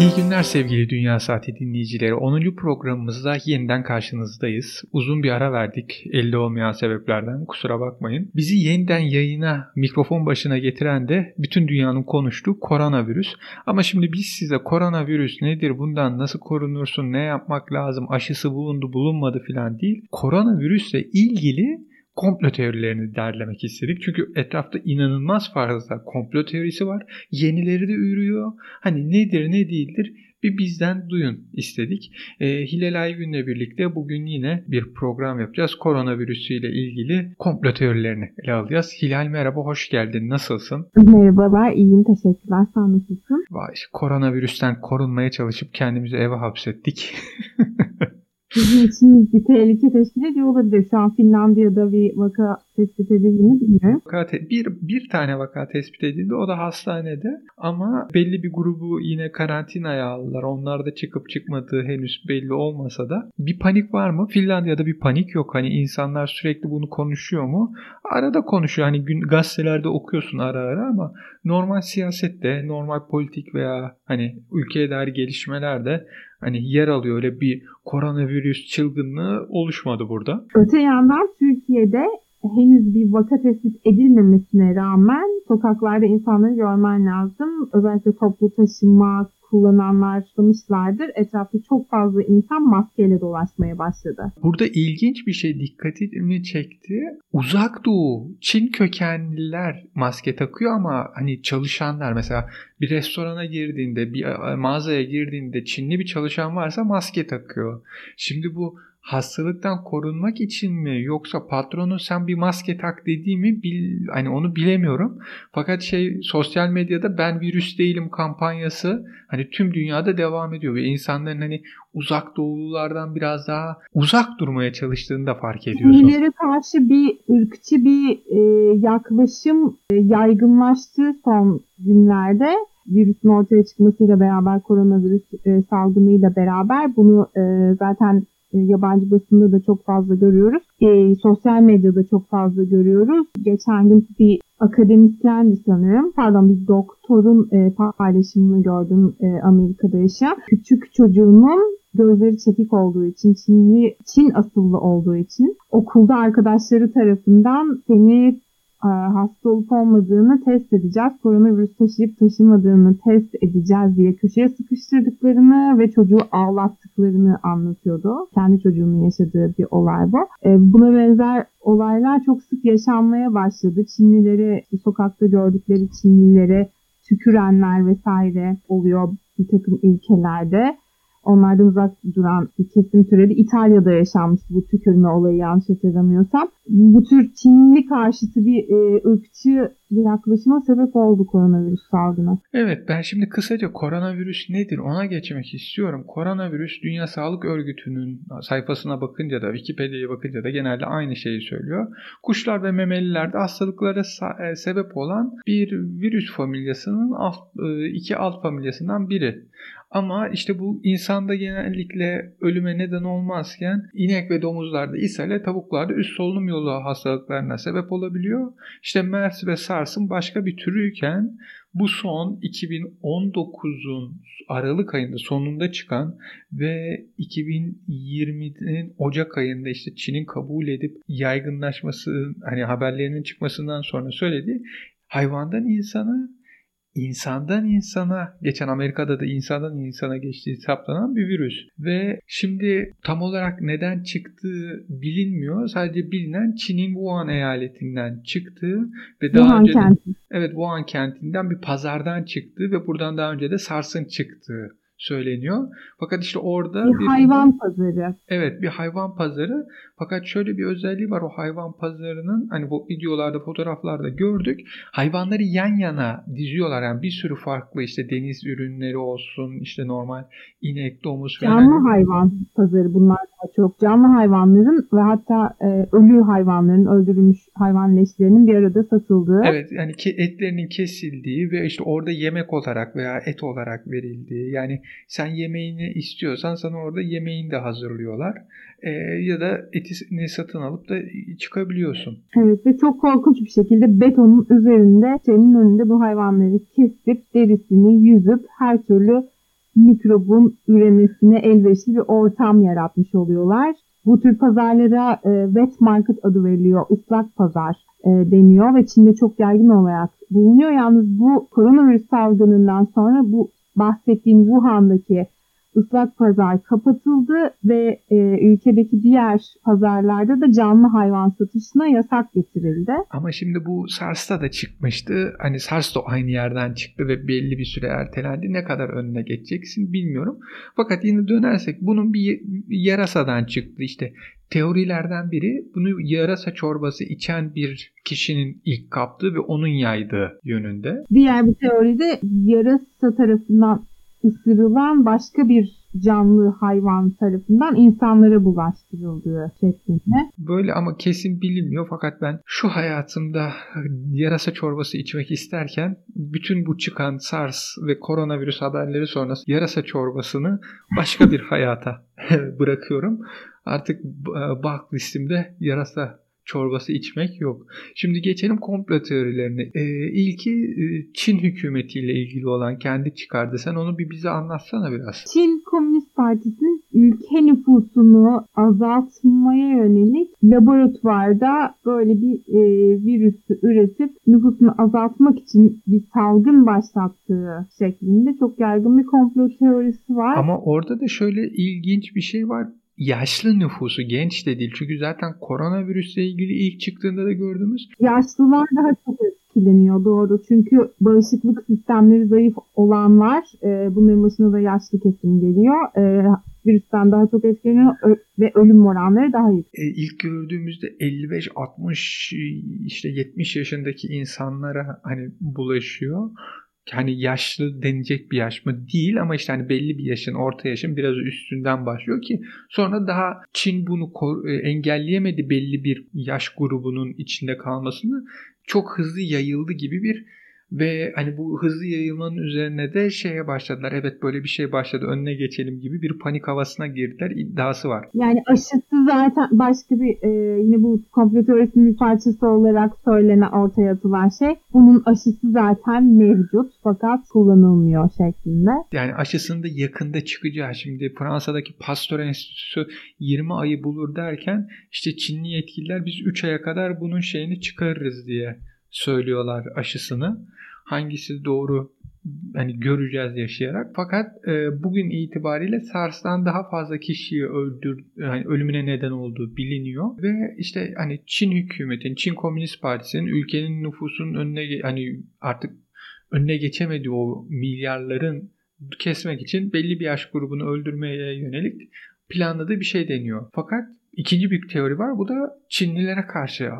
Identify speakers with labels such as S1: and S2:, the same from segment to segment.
S1: İyi günler sevgili Dünya Saati dinleyicileri. 10. programımızda yeniden karşınızdayız. Uzun bir ara verdik elde olmayan sebeplerden kusura bakmayın. Bizi yeniden yayına mikrofon başına getiren de bütün dünyanın konuştuğu koronavirüs. Ama şimdi biz size koronavirüs nedir, bundan nasıl korunursun, ne yapmak lazım, aşısı bulundu bulunmadı filan değil. Koronavirüsle ilgili komplo teorilerini derlemek istedik. Çünkü etrafta inanılmaz fazla komplo teorisi var. Yenileri de ürüyor. Hani nedir ne değildir bir bizden duyun istedik. E, Hilal Aygün'le birlikte bugün yine bir program yapacağız. Koronavirüsü ile ilgili komplo teorilerini ele alacağız. Hilal merhaba, hoş geldin. Nasılsın?
S2: Merhabalar, iyiyim. Teşekkürler. Sen nasılsın?
S1: Vay, koronavirüsten korunmaya çalışıp kendimizi eve hapsettik.
S2: Bizim için bir tehlike teşkil ediyor olabilir. Şu an Finlandiya'da bir vaka tespit edildi mi bilmiyorum.
S1: Vaka te- bir, bir tane vaka tespit edildi. O da hastanede. Ama belli bir grubu yine karantinaya aldılar. Onlar da çıkıp çıkmadığı henüz belli olmasa da. Bir panik var mı? Finlandiya'da bir panik yok. Hani insanlar sürekli bunu konuşuyor mu? Arada konuşuyor. Hani gün gazetelerde okuyorsun ara ara ama normal siyasette, normal politik veya hani ülkeye dair gelişmelerde hani yer alıyor. Öyle bir koronavirüs çılgınlığı oluşmadı burada.
S2: Öte yandan Türkiye'de henüz bir vaka tespit edilmemesine rağmen sokaklarda insanları görmen lazım. Özellikle toplu taşıma, kullananlar başlamışlardır. Etrafta çok fazla insan maskeyle dolaşmaya başladı.
S1: Burada ilginç bir şey dikkatimi çekti. Uzak Doğu, Çin kökenliler maske takıyor ama hani çalışanlar mesela bir restorana girdiğinde, bir mağazaya girdiğinde Çinli bir çalışan varsa maske takıyor. Şimdi bu hastalıktan korunmak için mi yoksa patronun sen bir maske tak dediği mi bil, hani onu bilemiyorum. Fakat şey sosyal medyada ben virüs değilim kampanyası hani tüm dünyada devam ediyor ve insanların hani uzak doğululardan biraz daha uzak durmaya çalıştığını da fark ediyorsun.
S2: Çinlilere karşı bir ırkçı bir e, yaklaşım e, yaygınlaştı son günlerde virüsün ortaya çıkmasıyla beraber koronavirüs e, salgınıyla beraber bunu e, zaten yabancı basında da çok fazla görüyoruz. E, sosyal medyada çok fazla görüyoruz. Geçen gün bir akademisyendi sanırım. Pardon bir doktorun e, paylaşımını gördüm e, Amerika'da yaşayan. Küçük çocuğunun gözleri çekik olduğu için, Çinli, Çin asıllı olduğu için okulda arkadaşları tarafından seni e, hasta olup olmadığını test edeceğiz. Koronavirüs taşıyıp taşımadığını test edeceğiz diye köşeye sıkıştırdıklarını ve çocuğu ağlattıklarını anlatıyordu. Kendi çocuğunun yaşadığı bir olay bu. E, buna benzer olaylar çok sık yaşanmaya başladı. Çinlileri, sokakta gördükleri Çinlilere tükürenler vesaire oluyor bir takım ülkelerde onlardan uzak duran bir kesim türedi. İtalya'da yaşanmıştı bu tükürme olayı yanlış hatırlamıyorsam. Bu tür Çinli karşıtı bir e, ırkçı yaklaşıma sebep oldu koronavirüs salgını.
S1: Evet ben şimdi kısaca koronavirüs nedir ona geçmek istiyorum. Koronavirüs Dünya Sağlık Örgütü'nün sayfasına bakınca da Wikipedia'ya bakınca da genelde aynı şeyi söylüyor. Kuşlar ve memelilerde hastalıklara e, sebep olan bir virüs familyasının alt, e, iki alt familyasından biri. Ama işte bu insanda genellikle ölüme neden olmazken inek ve domuzlarda ishale, tavuklarda üst solunum yolu hastalıklarına sebep olabiliyor. İşte MERS ve SARS'ın başka bir türüyken bu son 2019'un Aralık ayında sonunda çıkan ve 2020'nin Ocak ayında işte Çin'in kabul edip yaygınlaşması hani haberlerinin çıkmasından sonra söylediği hayvandan insana insandan insana geçen Amerika'da da insandan insana geçtiği hesaplanan bir virüs. Ve şimdi tam olarak neden çıktığı bilinmiyor. Sadece bilinen Çin'in Wuhan eyaletinden çıktığı ve daha
S2: Wuhan
S1: önce
S2: kenti.
S1: evet Wuhan kentinden bir pazardan çıktığı ve buradan daha önce de SARS'ın çıktığı söyleniyor. Fakat işte orada
S2: bir, bir hayvan pazarı.
S1: Evet, bir hayvan pazarı. Fakat şöyle bir özelliği var o hayvan pazarının hani bu videolarda, fotoğraflarda gördük. Hayvanları yan yana diziyorlar. Yani bir sürü farklı işte deniz ürünleri olsun, işte normal inek, domuz
S2: falan. Canlı hayvan pazarı bunlar daha çok. Canlı hayvanların ve hatta e, ölü hayvanların, öldürülmüş hayvan leşlerinin bir arada satıldığı.
S1: Evet, yani etlerinin kesildiği ve işte orada yemek olarak veya et olarak verildiği. Yani sen yemeğini istiyorsan sana orada yemeğini de hazırlıyorlar. E, ya da etini satın alıp da çıkabiliyorsun.
S2: Evet ve çok korkunç bir şekilde betonun üzerinde senin önünde bu hayvanları kesip derisini yüzüp her türlü mikrobun üremesine elverişli bir ortam yaratmış oluyorlar. Bu tür pazarlara e, wet market adı veriliyor, ıslak pazar e, deniyor ve Çin'de çok yaygın olarak bulunuyor. Yalnız bu koronavirüs salgınından sonra bu bahsettiğim Wuhan'daki ıslak pazar kapatıldı ve e, ülkedeki diğer pazarlarda da canlı hayvan satışına yasak getirildi.
S1: Ama şimdi bu SARS'ta da çıkmıştı. Hani SARS da aynı yerden çıktı ve belli bir süre ertelendi. Ne kadar önüne geçeceksin bilmiyorum. Fakat yine dönersek bunun bir yarasadan çıktı. İşte teorilerden biri bunu yarasa çorbası içen bir kişinin ilk kaptığı ve onun yaydığı yönünde.
S2: Diğer bir teoride yarasa tarafından ısırılan başka bir canlı hayvan tarafından insanlara bulaştırıldığı şeklinde.
S1: Böyle ama kesin bilinmiyor fakat ben şu hayatımda yarasa çorbası içmek isterken bütün bu çıkan SARS ve koronavirüs haberleri sonrası yarasa çorbasını başka bir hayata bırakıyorum. Artık bak listemde yarasa çorbası içmek yok. Şimdi geçelim komplo teorilerine. Ee, ilki e, Çin hükümetiyle ilgili olan kendi çıkardı. Sen onu bir bize anlatsana biraz.
S2: Çin Komünist Partisi'nin ülke nüfusunu azaltmaya yönelik laboratuvarda böyle bir e, virüsü üretip nüfusunu azaltmak için bir salgın başlattığı şeklinde çok yaygın bir komplo teorisi var.
S1: Ama orada da şöyle ilginç bir şey var yaşlı nüfusu genç de değil. Çünkü zaten koronavirüsle ilgili ilk çıktığında da gördüğümüz.
S2: Yaşlılar daha çok etkileniyor doğru. Çünkü bağışıklık sistemleri zayıf olanlar e, bunların başına da yaşlı kesim geliyor. E, virüsten daha çok etkileniyor ve ölüm oranları daha yüksek.
S1: E, ilk gördüğümüzde 55-60 işte 70 yaşındaki insanlara hani bulaşıyor hani yaşlı denecek bir yaş mı? Değil ama işte hani belli bir yaşın orta yaşın biraz üstünden başlıyor ki sonra daha Çin bunu e, engelleyemedi belli bir yaş grubunun içinde kalmasını. Çok hızlı yayıldı gibi bir ve hani bu hızlı yayılmanın üzerine de şeye başladılar. Evet böyle bir şey başladı önüne geçelim gibi bir panik havasına girdiler iddiası var.
S2: Yani aşısı zaten başka bir e, yine bu komplo teorisinin bir parçası olarak söylenen ortaya atılan şey. Bunun aşısı zaten mevcut fakat kullanılmıyor şeklinde.
S1: Yani aşısının da yakında çıkacağı şimdi Fransa'daki Pasteur Enstitüsü 20 ayı bulur derken işte Çinli yetkililer biz 3 aya kadar bunun şeyini çıkarırız diye söylüyorlar aşısını. Hangisi doğru hani göreceğiz yaşayarak. Fakat e, bugün itibariyle SARS'tan daha fazla kişiyi öldür yani ölümüne neden olduğu biliniyor ve işte hani Çin hükümetin, Çin Komünist Partisi'nin ülkenin nüfusunun önüne hani artık önüne geçemediği o milyarların kesmek için belli bir yaş grubunu öldürmeye yönelik planladığı bir şey deniyor. Fakat ikinci büyük teori var. Bu da Çinlilere karşı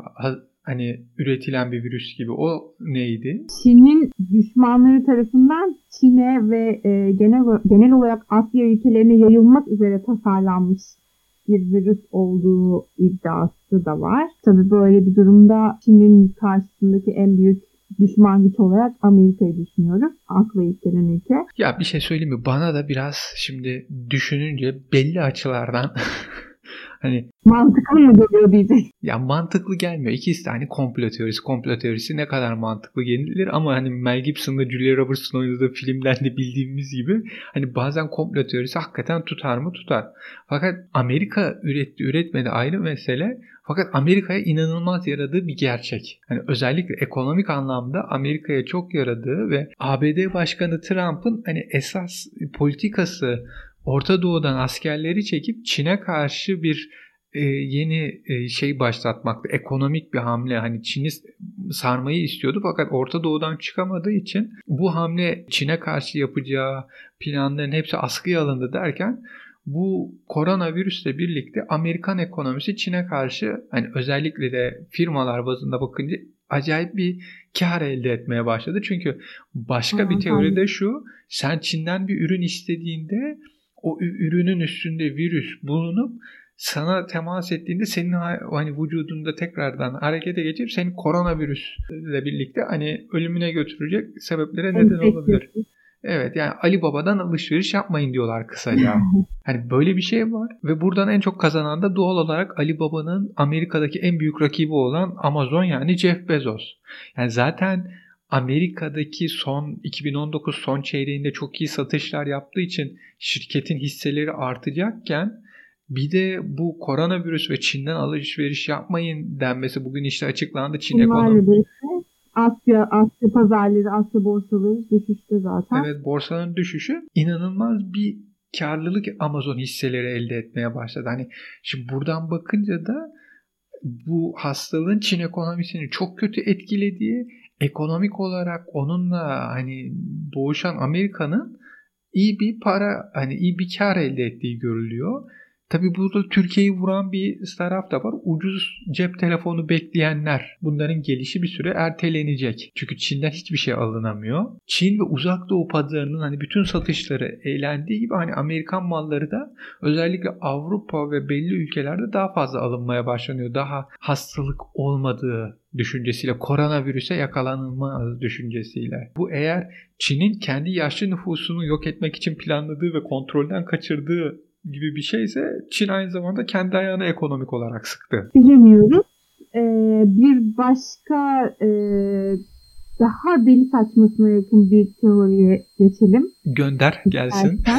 S1: hani üretilen bir virüs gibi. O neydi?
S2: Çin'in düşmanları tarafından Çin'e ve e, genel genel olarak Asya ülkelerine yayılmak üzere tasarlanmış bir virüs olduğu iddiası da var. Tabi böyle bir durumda Çin'in karşısındaki en büyük düşman güç olarak Amerika'yı düşünüyoruz. Akla ilk gelen ülke.
S1: Ya bir şey söyleyeyim mi? Bana da biraz şimdi düşününce belli açılardan Hani
S2: mantıklı mı geliyor diyecek.
S1: Ya mantıklı gelmiyor. İkisi de hani komplo teorisi. Komplo teorisi ne kadar mantıklı gelir ama hani Mel Gibson'la Julia Roberts'ın oynadığı filmden de bildiğimiz gibi hani bazen komplo teorisi hakikaten tutar mı tutar. Fakat Amerika üretti üretmedi ayrı mesele. Fakat Amerika'ya inanılmaz yaradığı bir gerçek. Yani özellikle ekonomik anlamda Amerika'ya çok yaradığı ve ABD Başkanı Trump'ın hani esas politikası Orta Doğu'dan askerleri çekip Çin'e karşı bir e, yeni e, şey başlatmaktı. Ekonomik bir hamle. Hani Çin'i sarmayı istiyordu fakat Orta Doğu'dan çıkamadığı için bu hamle Çin'e karşı yapacağı planların hepsi askıya alındı derken bu koronavirüsle birlikte Amerikan ekonomisi Çin'e karşı hani özellikle de firmalar bazında bakınca acayip bir kar elde etmeye başladı. Çünkü başka bir teori de şu sen Çin'den bir ürün istediğinde o ürünün üstünde virüs bulunup sana temas ettiğinde senin hani vücudunda tekrardan harekete geçip seni koronavirüsle birlikte hani ölümüne götürecek sebeplere neden olabilir. Evet yani Ali Baba'dan alışveriş yapmayın diyorlar kısaca. hani böyle bir şey var ve buradan en çok kazanan da doğal olarak Ali Baba'nın Amerika'daki en büyük rakibi olan Amazon yani Jeff Bezos. Yani zaten Amerika'daki son 2019 son çeyreğinde çok iyi satışlar yaptığı için şirketin hisseleri artacakken bir de bu koronavirüs ve Çin'den alışveriş yapmayın denmesi bugün işte açıklandı. Çin ekonomi.
S2: Asya, Asya pazarları, Asya borsaları düşüşte zaten.
S1: Evet borsaların düşüşü inanılmaz bir karlılık Amazon hisseleri elde etmeye başladı. Hani şimdi buradan bakınca da bu hastalığın Çin ekonomisini çok kötü etkilediği, ekonomik olarak onunla hani boğuşan Amerika'nın iyi bir para hani iyi bir kar elde ettiği görülüyor. Tabii burada Türkiye'yi vuran bir taraf da var. Ucuz cep telefonu bekleyenler. Bunların gelişi bir süre ertelenecek. Çünkü Çin'den hiçbir şey alınamıyor. Çin ve uzak doğu pazarının hani bütün satışları eğlendiği gibi hani Amerikan malları da özellikle Avrupa ve belli ülkelerde daha fazla alınmaya başlanıyor. Daha hastalık olmadığı düşüncesiyle, koronavirüse yakalanılma düşüncesiyle. Bu eğer Çin'in kendi yaşlı nüfusunu yok etmek için planladığı ve kontrolden kaçırdığı gibi bir şeyse Çin aynı zamanda kendi ayağını ekonomik olarak sıktı.
S2: Bilemiyoruz. Ee, bir başka e, daha deli saçmasına yakın bir teoriye geçelim.
S1: Gönder gelsin.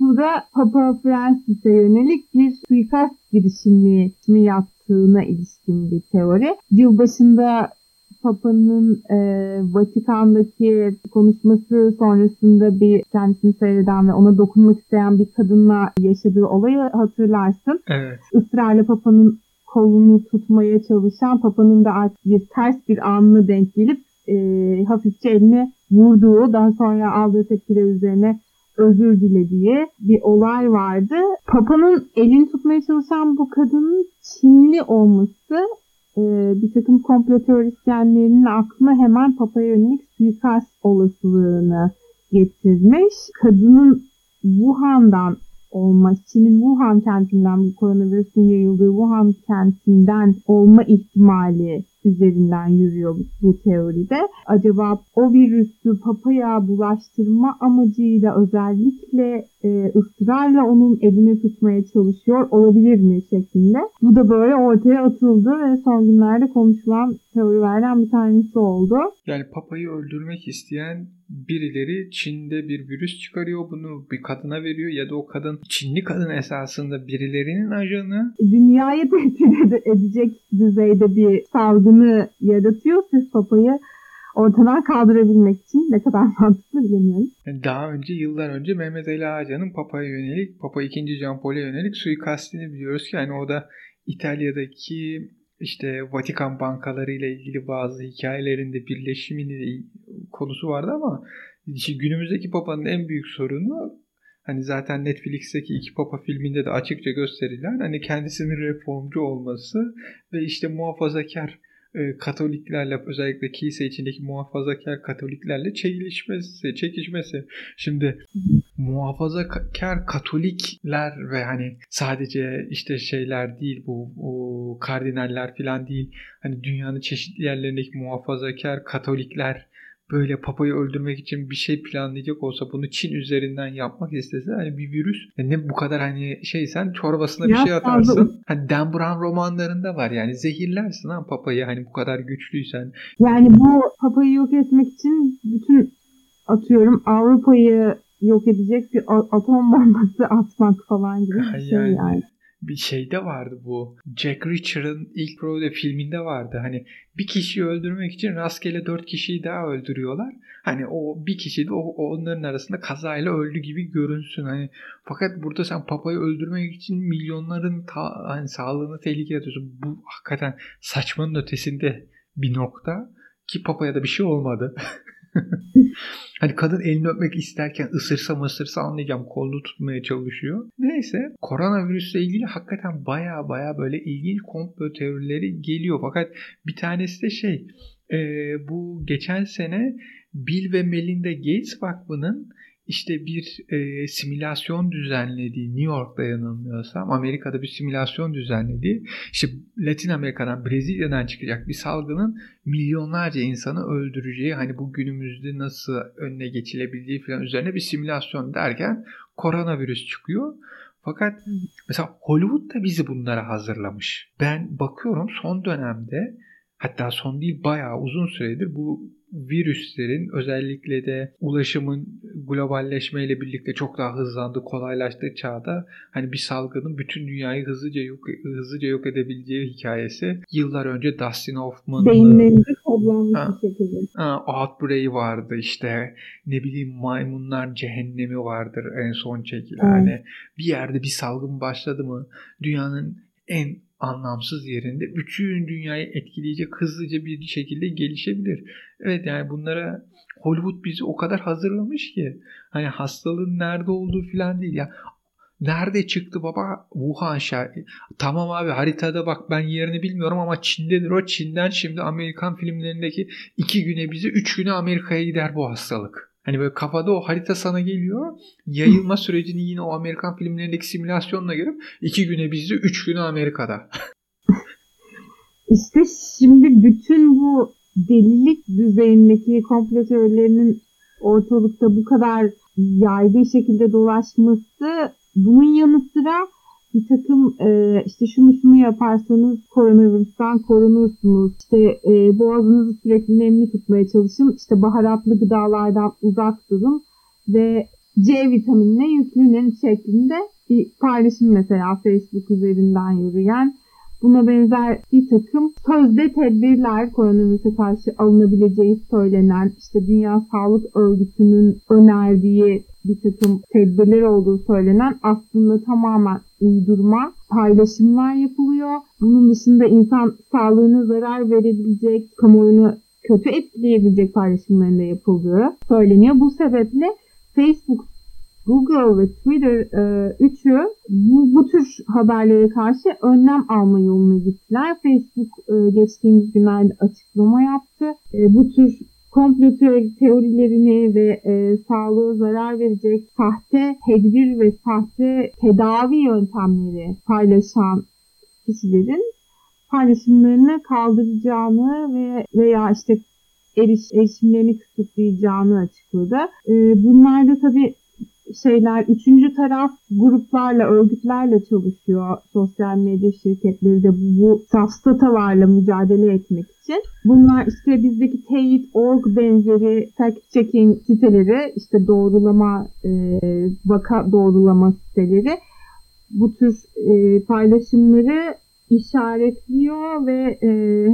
S2: Bu da Papa Francis'e yönelik bir suikast girişimi mi yaptığına ilişkin bir teori. Yılbaşında Papa'nın e, Vatikan'daki konuşması sonrasında bir kendisini seyreden ve ona dokunmak isteyen bir kadınla yaşadığı olayı hatırlarsın.
S1: Evet.
S2: Israrla Papa'nın kolunu tutmaya çalışan Papa'nın da artık bir ters bir anına denk gelip e, hafifçe elini vurduğu, daha sonra aldığı tepkiler üzerine özür dilediği bir olay vardı. Papa'nın elini tutmaya çalışan bu kadının Çinli olması e, bir takım komplo teorisyenlerinin aklına hemen Papa'ya yönelik suikast olasılığını getirmiş. Kadının Wuhan'dan olma, Çin'in Wuhan kentinden bu koronavirüsün yayıldığı Wuhan kentinden olma ihtimali üzerinden yürüyor bu teoride. Acaba o virüsü papaya bulaştırma amacıyla özellikle e, ısrarla onun elini tutmaya çalışıyor olabilir mi şeklinde. Bu da böyle ortaya atıldı ve son günlerde konuşulan teorilerden bir tanesi oldu.
S1: Yani papayı öldürmek isteyen birileri Çin'de bir virüs çıkarıyor bunu bir kadına veriyor ya da o kadın Çinli kadın esasında birilerinin ajanı.
S2: Dünyayı tehdit edecek düzeyde bir salgını yaratıyor. Siz papayı ortadan kaldırabilmek için ne kadar mantıklı bilemiyorum.
S1: Yani daha önce yıllar önce Mehmet Ali Ağaca'nın Papa'ya yönelik Papa 2. Jean Paul'e yönelik suikastini biliyoruz ki yani o da İtalya'daki işte Vatikan bankaları ile ilgili bazı hikayelerinde birleşimini konusu vardı ama işte günümüzdeki Papa'nın en büyük sorunu hani zaten Netflix'teki iki Papa filminde de açıkça gösterilen hani kendisinin reformcu olması ve işte muhafazakar e, Katoliklerle özellikle kilise içindeki muhafazakar Katoliklerle çekişmesi, çekişmesi. Şimdi muhafazakar Katolikler ve hani sadece işte şeyler değil bu o, kardinaller falan değil. Hani dünyanın çeşitli yerlerindeki muhafazakar Katolikler böyle papayı öldürmek için bir şey planlayacak olsa bunu Çin üzerinden yapmak istese hani bir virüs yani ne bu kadar hani şey sen çorbasına bir şey atarsın. Hani Dan Brown romanlarında var yani zehirlersin ha papayı hani bu kadar güçlüysen.
S2: Yani bu papayı yok etmek için bütün atıyorum Avrupa'yı yok edecek bir atom bombası atmak falan gibi bir şey yani. yani
S1: bir şeyde vardı bu. Jack Reacher'ın ilk Brode filminde vardı. Hani bir kişiyi öldürmek için rastgele dört kişiyi daha öldürüyorlar. Hani o bir kişi de o, onların arasında kazayla öldü gibi görünsün. Hani fakat burada sen papayı öldürmek için milyonların ta, hani sağlığını tehlikeye atıyorsun. Bu hakikaten saçmanın ötesinde bir nokta ki papaya da bir şey olmadı. hani kadın elini öpmek isterken ısırsa mısırsa anlayacağım kolunu tutmaya çalışıyor. Neyse koronavirüsle ilgili hakikaten baya baya böyle ilginç komplo teorileri geliyor. Fakat bir tanesi de şey e, bu geçen sene Bill ve Melinda Gates Vakfı'nın işte bir e, simülasyon düzenlediği New York'ta yanılmıyorsam Amerika'da bir simülasyon düzenlediği işte Latin Amerika'dan Brezilya'dan çıkacak bir salgının milyonlarca insanı öldüreceği hani bu günümüzde nasıl önüne geçilebildiği falan üzerine bir simülasyon derken koronavirüs çıkıyor. Fakat mesela Hollywood da bizi bunlara hazırlamış. Ben bakıyorum son dönemde hatta son değil bayağı uzun süredir bu virüslerin özellikle de ulaşımın globalleşmeyle birlikte çok daha hızlandığı, kolaylaştığı çağda hani bir salgının bütün dünyayı hızlıca yok hızlıca yok edebileceği hikayesi yıllar önce Dustin Hoffman'ın
S2: beyinlerinde kodlanmış bir şekilde.
S1: Outbreak vardı işte ne bileyim maymunlar cehennemi vardır en son çekilen. Evet. Hani bir yerde bir salgın başladı mı dünyanın en anlamsız yerinde bütün dünyayı etkileyecek hızlıca bir şekilde gelişebilir. Evet yani bunlara Hollywood bizi o kadar hazırlamış ki hani hastalığın nerede olduğu falan değil ya Nerede çıktı baba? Wuhan şehri. Tamam abi haritada bak ben yerini bilmiyorum ama Çin'dedir o. Çin'den şimdi Amerikan filmlerindeki iki güne bizi üç güne Amerika'ya gider bu hastalık. Hani böyle kafada o harita sana geliyor. Yayılma sürecini yine o Amerikan filmlerindeki simülasyonla görüp iki güne bizde, üç güne Amerika'da.
S2: İşte şimdi bütün bu delilik düzeyindeki komplo teorilerinin ortalıkta bu kadar yaygın şekilde dolaşması bunun yanı sıra bir takım e, işte şunu şunu yaparsanız koronavirüsten korunursunuz. İşte e, boğazınızı sürekli nemli tutmaya çalışın. İşte baharatlı gıdalardan uzak durun ve C vitaminine yüklenin şeklinde bir paylaşım mesela Facebook üzerinden yürüyen Buna benzer bir takım sözde tedbirler koronavirüse karşı alınabileceği söylenen işte Dünya Sağlık Örgütü'nün önerdiği bir takım tedbirler olduğu söylenen aslında tamamen uydurma paylaşımlar yapılıyor. Bunun dışında insan sağlığına zarar verebilecek, kamuoyunu kötü etkileyebilecek paylaşımların da yapıldığı söyleniyor. Bu sebeple Facebook Google ve Twitter e, üçü bu, bu tür haberlere karşı önlem alma yoluna gittiler. Facebook e, geçtiğimiz günlerde açıklama yaptı. E, bu tür komplo teorilerini ve e, sağlığa zarar verecek sahte tedbir ve sahte tedavi yöntemleri paylaşan kişilerin paylaşımlarını kaldıracağını ve veya işte eriş, erişimlerini kısıtlayacağını açıkladı. E, bunlar da tabii şeyler, üçüncü taraf gruplarla, örgütlerle çalışıyor sosyal medya şirketleri de bu, bu safsatalarla mücadele etmek için. Bunlar işte bizdeki teyit.org benzeri fact checking siteleri, işte doğrulama, e, vaka doğrulama siteleri bu tür e, paylaşımları işaretliyor ve e,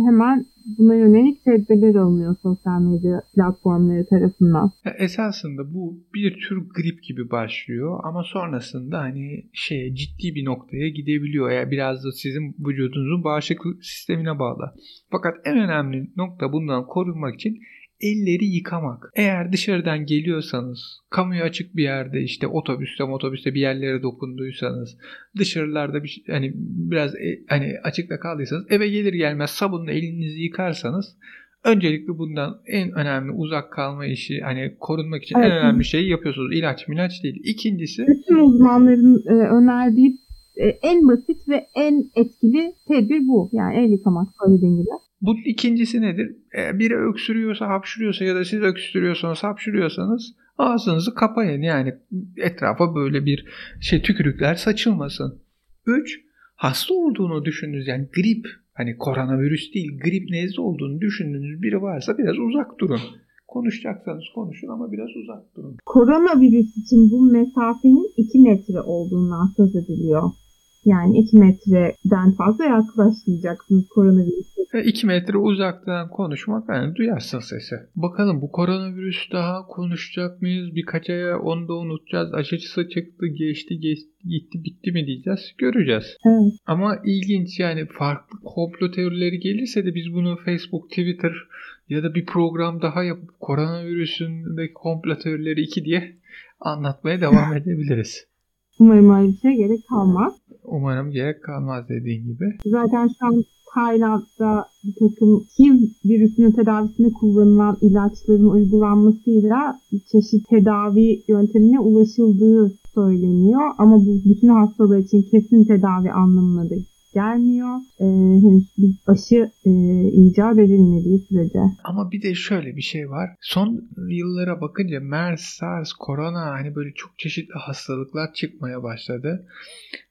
S2: hemen buna yönelik tedbirler alınıyor sosyal medya platformları tarafından.
S1: Esasında bu bir tür grip gibi başlıyor ama sonrasında hani şeye ciddi bir noktaya gidebiliyor. Yani biraz da sizin vücudunuzun bağışıklık sistemine bağlı. Fakat en önemli nokta bundan korunmak için elleri yıkamak. Eğer dışarıdan geliyorsanız, kamuya açık bir yerde işte otobüste otobüste bir yerlere dokunduysanız, dışarılarda bir hani biraz e, hani açıkta kaldıysanız eve gelir gelmez sabunla elinizi yıkarsanız öncelikle bundan en önemli uzak kalma işi hani korunmak için evet. en önemli şeyi yapıyorsunuz. İlaç milaç değil. İkincisi
S2: bütün uzmanların e, önerdiği e, en basit ve en etkili tedbir bu. Yani el yıkamak söylediğin gibi.
S1: Bu ikincisi nedir? E, biri öksürüyorsa, hapşırıyorsa ya da siz öksürüyorsanız, hapşırıyorsanız ağzınızı kapayın. Yani etrafa böyle bir şey tükürükler saçılmasın. Üç, hasta olduğunu düşündüğünüz yani grip hani koronavirüs değil grip nezle olduğunu düşündüğünüz biri varsa biraz uzak durun. Konuşacaksanız konuşun ama biraz uzak durun.
S2: Koronavirüs için bu mesafenin 2 metre olduğundan söz ediliyor. Yani 2 metreden fazla yaklaşmayacaksınız koronavirüse.
S1: 2 metre uzaktan konuşmak yani duyarsın sesi. Bakalım bu koronavirüs daha konuşacak mıyız? Birkaç aya onu da unutacağız. Aşısı çıktı, geçti, geçti, gitti, bitti mi diyeceğiz. Göreceğiz.
S2: Evet.
S1: Ama ilginç yani farklı komplo teorileri gelirse de biz bunu Facebook, Twitter ya da bir program daha yapıp koronavirüsündeki komplo teorileri 2 diye anlatmaya devam edebiliriz.
S2: Umarım öyle bir şey gerek kalmaz.
S1: Umarım gerek kalmaz dediğin gibi.
S2: Zaten şu an Tayland'da bir takım HIV virüsünün tedavisinde kullanılan ilaçların uygulanmasıyla çeşit tedavi yöntemine ulaşıldığı söyleniyor. Ama bu bütün hastalar için kesin tedavi anlamına da gelmiyor. Ee, henüz bir aşı e, icat edilmediği sürece.
S1: Ama bir de şöyle bir şey var. Son yıllara bakınca MERS, SARS, korona hani böyle çok çeşitli hastalıklar çıkmaya başladı.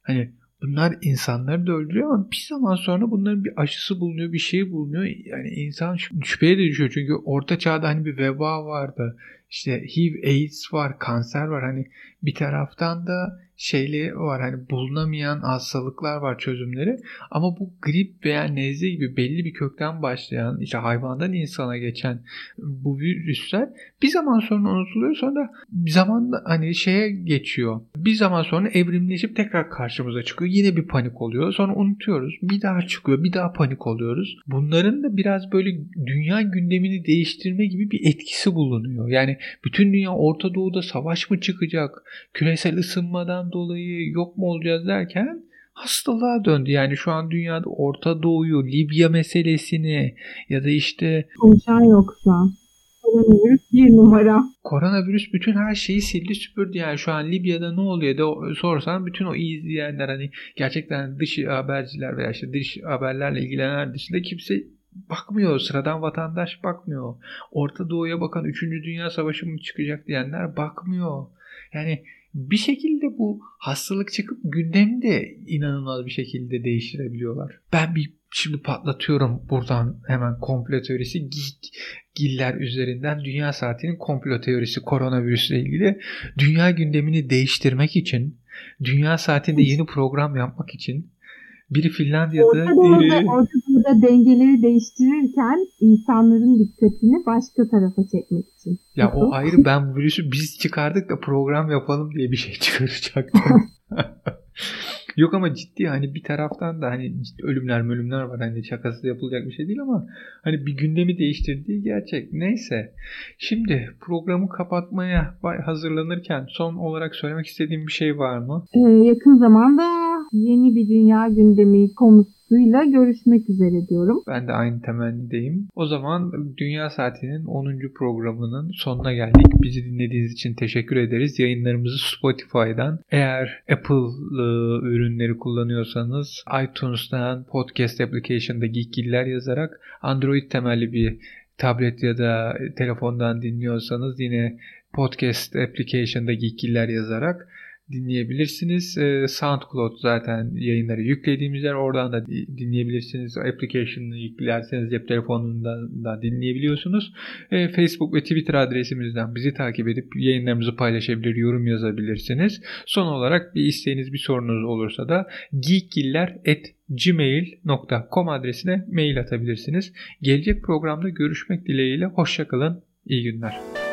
S1: Hani Bunlar insanları da öldürüyor ama bir zaman sonra bunların bir aşısı bulunuyor, bir şey bulunuyor. Yani insan şüpheye de düşüyor. Çünkü orta çağda hani bir veba vardı. İşte HIV, AIDS var, kanser var. Hani bir taraftan da şeyli var. Hani bulunamayan hastalıklar var çözümleri. Ama bu grip veya nezle gibi belli bir kökten başlayan işte hayvandan insana geçen bu virüsler bir zaman sonra unutuluyor. Sonra bir zaman hani şeye geçiyor. Bir zaman sonra evrimleşip tekrar karşımıza çıkıyor. Yine bir panik oluyor. Sonra unutuyoruz. Bir daha çıkıyor. Bir daha panik oluyoruz. Bunların da biraz böyle dünya gündemini değiştirme gibi bir etkisi bulunuyor. Yani bütün dünya Orta Doğu'da savaş mı çıkacak küresel ısınmadan dolayı yok mu olacağız derken hastalığa döndü. Yani şu an dünyada Orta Doğu'yu, Libya meselesini ya da işte...
S2: Konuşan yok şu an. Koronavirüs bir numara.
S1: Koronavirüs bütün her şeyi sildi süpürdü. Yani şu an Libya'da ne oluyor da sorsan bütün o izleyenler hani gerçekten dış haberciler veya işte dış haberlerle ilgilenenler dışında kimse bakmıyor. Sıradan vatandaş bakmıyor. Orta Doğu'ya bakan 3. Dünya Savaşı mı çıkacak diyenler bakmıyor. Yani bir şekilde bu hastalık çıkıp gündemi de inanılmaz bir şekilde değiştirebiliyorlar. Ben bir şimdi patlatıyorum buradan hemen komplo teorisi Giller üzerinden dünya saatinin komplo teorisi koronavirüsle ilgili dünya gündemini değiştirmek için dünya saatinde yeni program yapmak için biri Finlandiya'da, Orta
S2: Doğu'da, Orta Doğu'da dengeleri değiştirirken insanların dikkatini başka tarafa çekmek için.
S1: Ya o ayrı ben bu virüsü biz çıkardık da program yapalım diye bir şey çıkaracaktım. Yok ama ciddi hani bir taraftan da hani ölümler ölümler var hani şakası yapılacak bir şey değil ama hani bir gündemi değiştirdiği gerçek. Neyse. Şimdi programı kapatmaya hazırlanırken son olarak söylemek istediğim bir şey var mı?
S2: Ee, yakın zamanda yeni bir dünya gündemi konusuyla görüşmek üzere diyorum.
S1: Ben de aynı temennideyim. O zaman Dünya Saati'nin 10. programının sonuna geldik. Bizi dinlediğiniz için teşekkür ederiz. Yayınlarımızı Spotify'dan eğer Apple ürünleri kullanıyorsanız iTunes'tan podcast application'da Geekgiller yazarak Android temelli bir tablet ya da telefondan dinliyorsanız yine podcast application'da Geekgiller yazarak dinleyebilirsiniz. E, SoundCloud zaten yayınları yüklediğimiz yer. Oradan da dinleyebilirsiniz. Application'ı yüklerseniz cep telefonundan da dinleyebiliyorsunuz. E, Facebook ve Twitter adresimizden bizi takip edip yayınlarımızı paylaşabilir, yorum yazabilirsiniz. Son olarak bir isteğiniz, bir sorunuz olursa da geekgiller.gmail.com adresine mail atabilirsiniz. Gelecek programda görüşmek dileğiyle. Hoşçakalın. İyi günler.